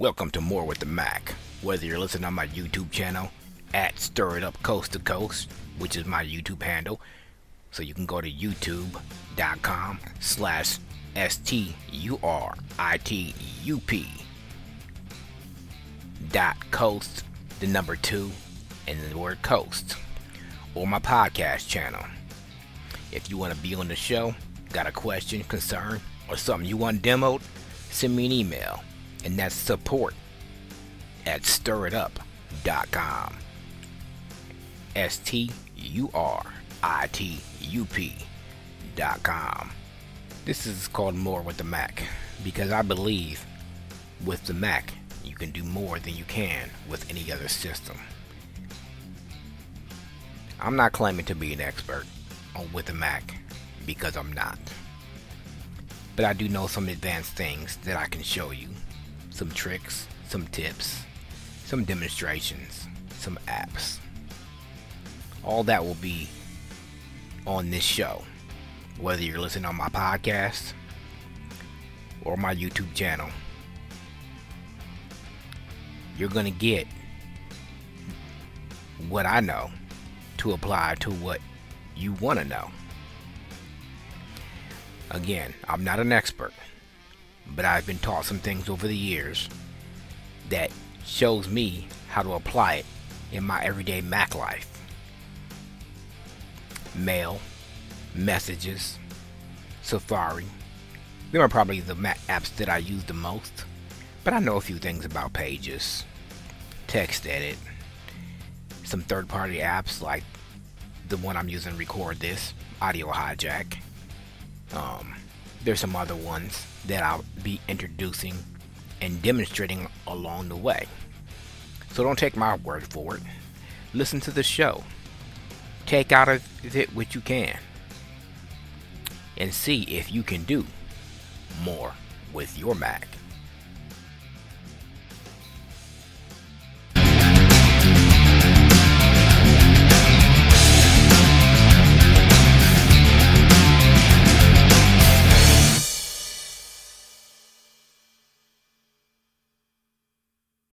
Welcome to More with the Mac. Whether you're listening on my YouTube channel at Stir It Up Coast to Coast, which is my YouTube handle, so you can go to youtube.com slash S-T-U-R-I-T-U-P dot coast, the number two, and the word coast, or my podcast channel. If you want to be on the show, got a question, concern, or something you want demoed, send me an email, and that's support at sturitup.com. S T U R I T U P dot com. This is called More with the Mac because I believe with the Mac you can do more than you can with any other system. I'm not claiming to be an expert on with the Mac because I'm not. But I do know some advanced things that I can show you. Some tricks, some tips, some demonstrations, some apps. All that will be on this show. Whether you're listening on my podcast or my YouTube channel, you're going to get what I know to apply to what you want to know. Again, I'm not an expert, but I've been taught some things over the years that shows me how to apply it in my everyday Mac life. Mail, messages, Safari. Them are probably the Mac apps that I use the most, but I know a few things about Pages, Text Edit, some third-party apps like the one I'm using to record this, Audio Hijack. Um, there's some other ones that I'll be introducing and demonstrating along the way. So don't take my word for it. Listen to the show. Take out of it what you can. And see if you can do more with your Mac.